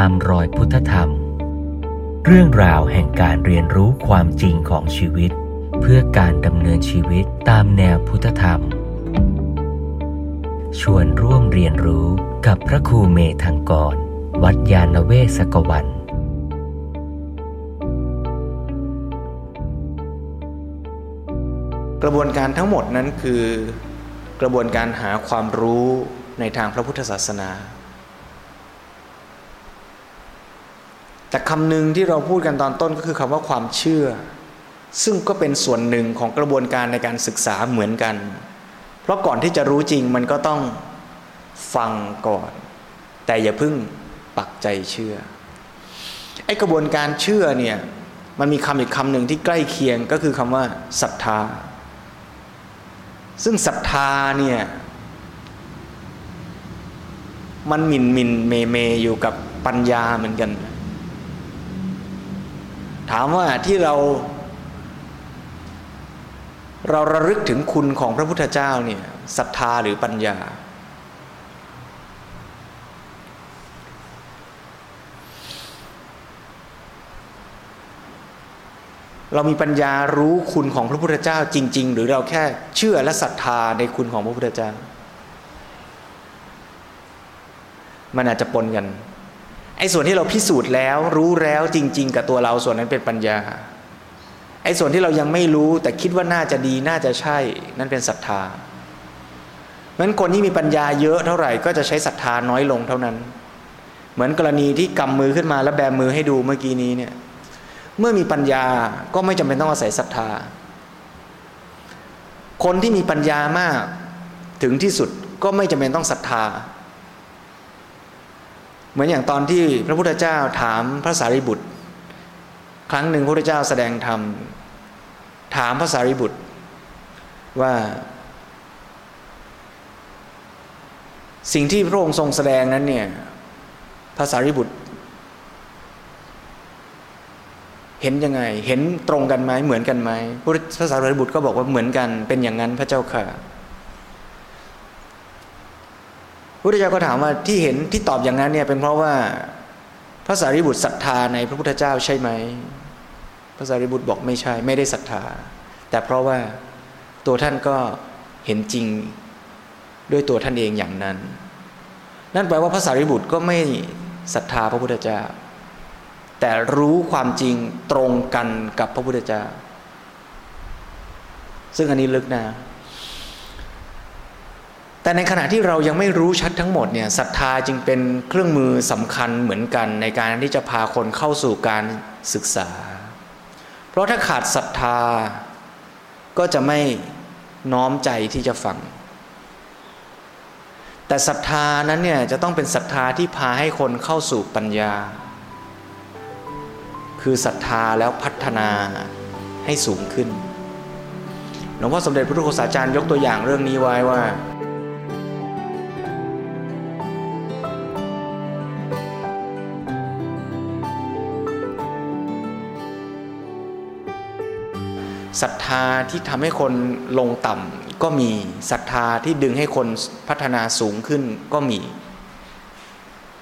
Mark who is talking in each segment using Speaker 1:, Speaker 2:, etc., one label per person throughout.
Speaker 1: ตามรอยพุทธธรรม เรื่องราวแห่งการเรียนรู้ความจริงของชีวิต เพื่อการดำเนินชีวิตตามแนวพุทธธรรม ชวนร่วมเรียนรู้กับพระครูเมธังกร วัดยาณเวศกวัน
Speaker 2: กระบวนการทั้งหมดนั้นคือกระบวนการหาความรู้ในทางพระพุทธศาสนา แต่คำหนึ่งที่เราพูดกันตอนต้นก็คือคำว่าความเชื่อ ซึ่งก็เป็นส่วนหนึ่งของกระบวนการในการศึกษาเหมือนกัน เพราะก่อนที่จะรู้จริงมันก็ต้องฟังก่อน แต่อย่าเพิ่งปักใจเชื่อไอ้กระบวนการเชื่อเนี่ยมันมีคำอีกคำหนึ่งที่ใกล้เคียงก็คือคำว่าศรัทธา ซึ่งศรัทธาเนี่ยมันหมินมินเมเมอยู่กับปัญญาเหมือนกัน ถามว่าที่เรา เราระลึกถึงคุณของพระพุทธเจ้าเนี่ยศรัทธาหรือปัญญา เรามีปัญญารู้คุณของพระพุทธเจ้าจริง ๆ หรือเราแค่เชื่อและศรัทธาในคุณของพระพุทธเจ้า มันอาจจะปนกัน ไอ้ส่วนที่เราพิสูจน์แล้ว รู้แล้วจริง ๆ กับตัวเราส่วนนั้นเป็นปัญญา ไอ้ส่วนที่เรายังไม่รู้แต่คิดว่าน่าจะดีน่าจะใช่ นั่นเป็นศรัทธาเพราะฉะนั้นคนที่มีปัญญาเยอะเท่าไหร่ก็จะใช้ศรัทธาน้อยลงเท่านั้น เหมือนกรณีที่กำมือขึ้นมาแล้วแบมือให้ดูเมื่อกี้นี้เนี่ยเมื่อมีปัญญาก็ไม่จำเป็นต้องอาศัยศรัทธา คนที่มีปัญญามากถึงที่สุดก็ไม่จำเป็นต้องศรัทธา เหมือนอย่างตอนที่พระพุทธเจ้าถามพระสารีบุตร ครั้งหนึ่งพระพุทธเจ้าแสดงธรรมถามพระสารีบุตรว่า สิ่งที่พระองค์ทรงแสดงนั้นเนี่ยพระสารีบุตร เห็นยังไง เห็นตรงกันไหมเหมือนกันไหมพระสารีบุตรก็บอกว่าเหมือนกันเป็นอย่างนั้นพระเจ้าค่ะ พระพุทธเจ้าก็ถามว่าที่เห็นที่ตอบอย่างนั้นเนี่ยเป็นเพราะว่าพระสารีบุตรศรัทธาในพระพุทธเจ้าใช่ไหมพระสารีบุตรบอกไม่ใช่ ไม่ได้ศรัทธา แต่เพราะว่าตัวท่านก็เห็นจริงด้วยตัวท่านเองอย่างนั้น นั่นแปลว่าพระสารีบุตรก็ไม่ศรัทธาพระพุทธเจ้า แต่รู้ความจริงตรงกันกับพระพุทธเจ้า ซึ่งอันนี้ลึกนะ แต่ในขณะที่เรายังไม่รู้ชัดทั้งหมดเนี่ยศรัทธาจึงเป็นเครื่องมือสำคัญเหมือนกันในการที่จะพาคนเข้าสู่การศึกษา เพราะถ้าขาดศรัทธาก็จะไม่น้อมใจที่จะฟัง แต่ศรัทธานั้นเนี่ยจะต้องเป็นศรัทธาที่พาให้คนเข้าสู่ปัญญา คือศรัทธาแล้วพัฒนาให้สูงขึ้นหลวงพ่อสมเด็จพระพุทธโฆษาจารย์ยกตัวอย่างเรื่องนี้ไว้ว่า ศรัทธาที่ทำให้คนลงต่ำก็มีศรัทธาที่ดึงให้คนพัฒนาสูงขึ้นก็มี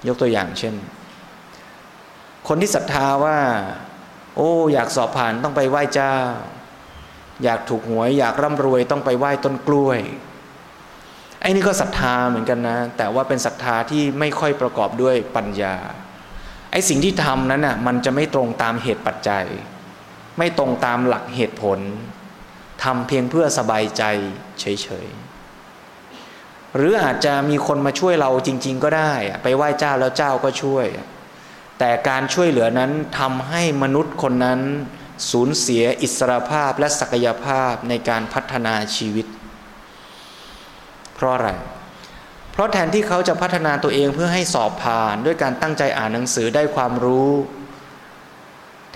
Speaker 2: ยกตัวอย่างเช่น คนที่ศรัทธาว่า โอ้ อยากสอบผ่านต้องไปไหว้เจ้า อยากถูกหวย อยากร่ำรวยต้องไปไหว้ต้นกล้วยไอ้นี่ก็ศรัทธาเหมือนกันนะ แต่ว่าเป็นศรัทธาที่ไม่ค่อยประกอบด้วยปัญญาไอ้สิ่งที่ทำนั้นน่ะมันจะไม่ตรงตามเหตุปัจจัย ไม่ตรงตามหลักเหตุผลทำเพียงเพื่อสบายใจเฉยๆ หรืออาจจะมีคนมาช่วยเราจริง ๆ ก็ได้ ไปไหว้เจ้าแล้วเจ้าก็ช่วย แต่การช่วยเหลือนั้นทำให้มนุษย์คนนั้น สูญเสียอิสรภาพและศักยภาพในการพัฒนาชีวิต เพราะอะไร เพราะแทนที่เขาจะพัฒนาตัวเองเพื่อให้สอบผ่านด้วยการตั้งใจอ่านหนังสือได้ความรู้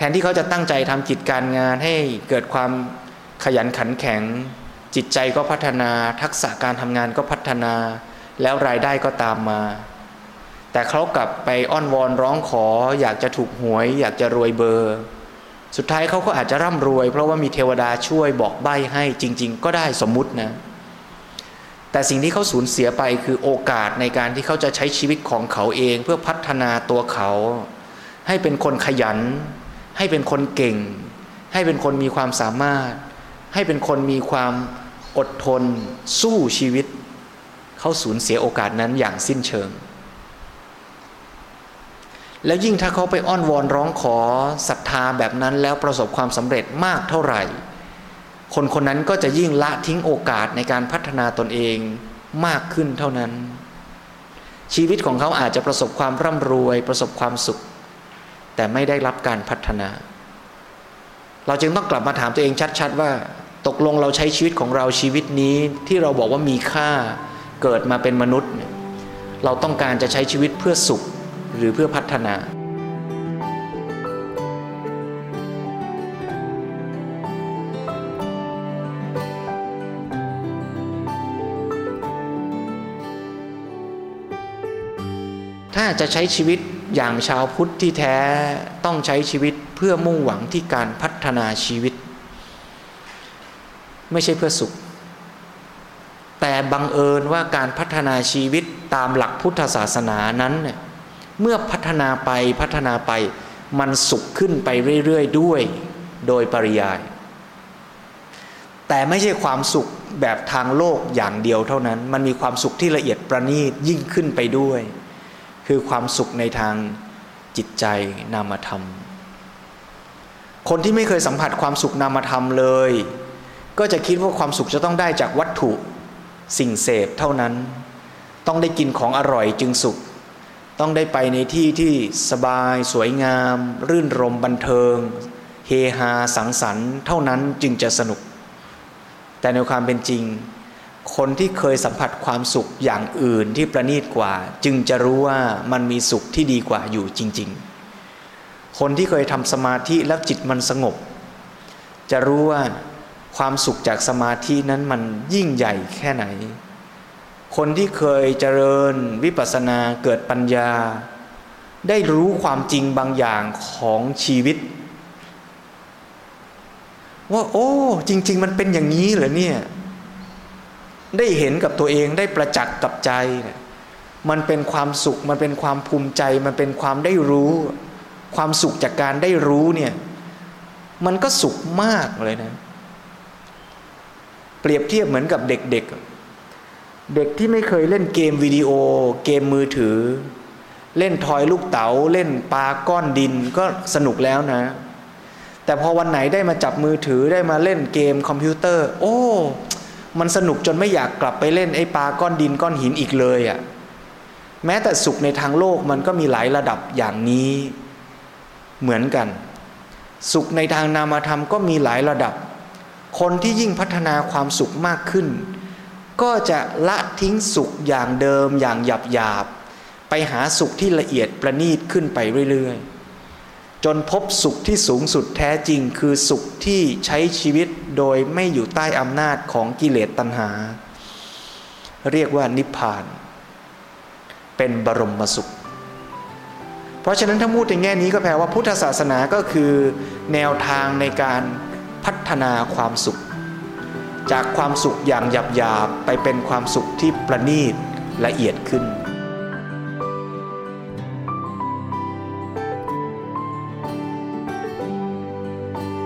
Speaker 2: แทนที่เขาจะตั้งใจทำกิจการงานให้เกิดความขยันขันแข็ง จิตใจก็พัฒนา ทักษะการทำงานก็พัฒนา แล้วรายได้ก็ตามมา แต่เขากลับไปอ้อนวอนร้องขอ อยากจะถูกหวย อยากจะรวยเบอร์ สุดท้ายเขาก็อาจจะร่ำรวย เพราะว่ามีเทวดาช่วยบอกใบ้ให้จริง ๆ ก็ได้สมมุตินะแต่สิ่งที่เขาสูญเสียไปคือโอกาสในการที่เขาจะใช้ชีวิตของเขาเองเพื่อพัฒนาตัวเขา ให้เป็นคนขยัน ให้เป็นคนเก่ง ให้เป็นคนมีความสามารถ ให้เป็นคนมีความอดทน สู้ชีวิต เขาสูญเสียโอกาสนั้นอย่างสิ้นเชิง แล้วยิ่งถ้าเขาไปอ้อนวอนร้องขอศรัทธาแบบนั้นแล้วประสบความสำเร็จมากเท่าไหร่ คนคนนั้นก็จะยิ่งละทิ้งโอกาสในการพัฒนาตนเองมากขึ้นเท่านั้น ชีวิตของเขาอาจจะประสบความร่ำรวย ประสบความสุข แต่ไม่ได้รับการพัฒนา เราจึงต้องกลับมาถามตัวเองชัด ๆ ว่า ตกลงเราใช้ชีวิตของเราชีวิตนี้ที่เราบอกว่ามีค่าเกิดมาเป็นมนุษย์ เราต้องการจะใช้ชีวิตเพื่อสุขหรือเพื่อพัฒนาถ้าจะใช้ชีวิต อย่างชาวพุทธที่แท้ต้องใช้ชีวิตเพื่อมุ่งหวังที่การพัฒนาชีวิต ไม่ใช่เพื่อสุข แต่บังเอิญว่าการพัฒนาชีวิตตามหลักพุทธศาสนานั้น เมื่อพัฒนาไปพัฒนาไปมันสุขขึ้นไปเรื่อยๆด้วยโดยปริยาย แต่ไม่ใช่ความสุขแบบทางโลกอย่างเดียวเท่านั้น มันมีความสุขที่ละเอียดประณีตยิ่งขึ้นไปด้วย คือความสุขในทางจิตใจนามธรรม คนที่ไม่เคยสัมผัสความสุขนามธรรมเลย ก็จะคิดว่าความสุขจะต้องได้จากวัตถุสิ่งเสพเท่านั้น ต้องได้กินของอร่อยจึงสุข ต้องได้ไปในที่ที่สบาย สวยงาม รื่นรมบันเทิง เฮฮาสังสรรค์ เท่านั้นจึงจะสนุก แต่ในความเป็นจริง คนที่เคยสัมผัสความสุขอย่างอื่นที่ประณีตกว่า จึงจะรู้ว่ามันมีสุขที่ดีกว่าอยู่จริง ๆ คนที่เคยทำสมาธิแล้วจิตมันสงบ จะรู้ว่าความสุขจากสมาธินั้นมันยิ่งใหญ่แค่ไหน คนที่เคยเจริญวิปัสสนาเกิดปัญญา ได้รู้ความจริงบางอย่างของชีวิต ว่า โอ้ จริง ๆ มันเป็นอย่างนี้เหรอเนี่ย ได้เห็นกับตัวเองได้ประจักษ์กับใจเนี่ยมันเป็นความสุข มันเป็นความภูมิใจ มันเป็นความได้รู้ ความสุขจากการได้รู้เนี่ย มันก็สุขมากเลยนะ เปรียบเทียบเหมือนกับเด็ก ๆ เด็กที่ไม่เคยเล่นเกมวิดีโอ เกมมือถือ เล่นทอยลูกเต๋า เล่นปลาก้อนดินก็สนุกแล้วนะ แต่พอวันไหนได้มาจับมือถือได้มาเล่นเกมคอมพิวเตอร์ โอ้ มันสนุกจนไม่อยากกลับไปเล่นไอ้ปลาก้อนดินก้อนหินอีกเลยอะ่ะแม้แต่สุขในทางโลกมันก็มีหลายระดับอย่างนี้เหมือนกัน สุขในทางนามธรรมก็มีหลายระดับ คนที่ยิ่งพัฒนาความสุขมากขึ้น ก็จะละทิ้งสุขอย่างเดิมอย่างหยาบหยาบไปหาสุขที่ละเอียดประณีตขึ้นไปเรื่อยๆ จนพบสุขที่สูงสุดแท้จริง คือสุขที่ใช้ชีวิตโดยไม่อยู่ใต้อำนาจของกิเลสตัณหา เรียกว่านิพพาน เป็นบรมสุข เพราะฉะนั้นถ้าพูดในแง่นี้ก็แปลว่าพุทธศาสนาก็คือแนวทางในการพัฒนาความสุข จากความสุขอย่างหยาบหยาบไปเป็นความสุขที่ประณีตละเอียดขึ้น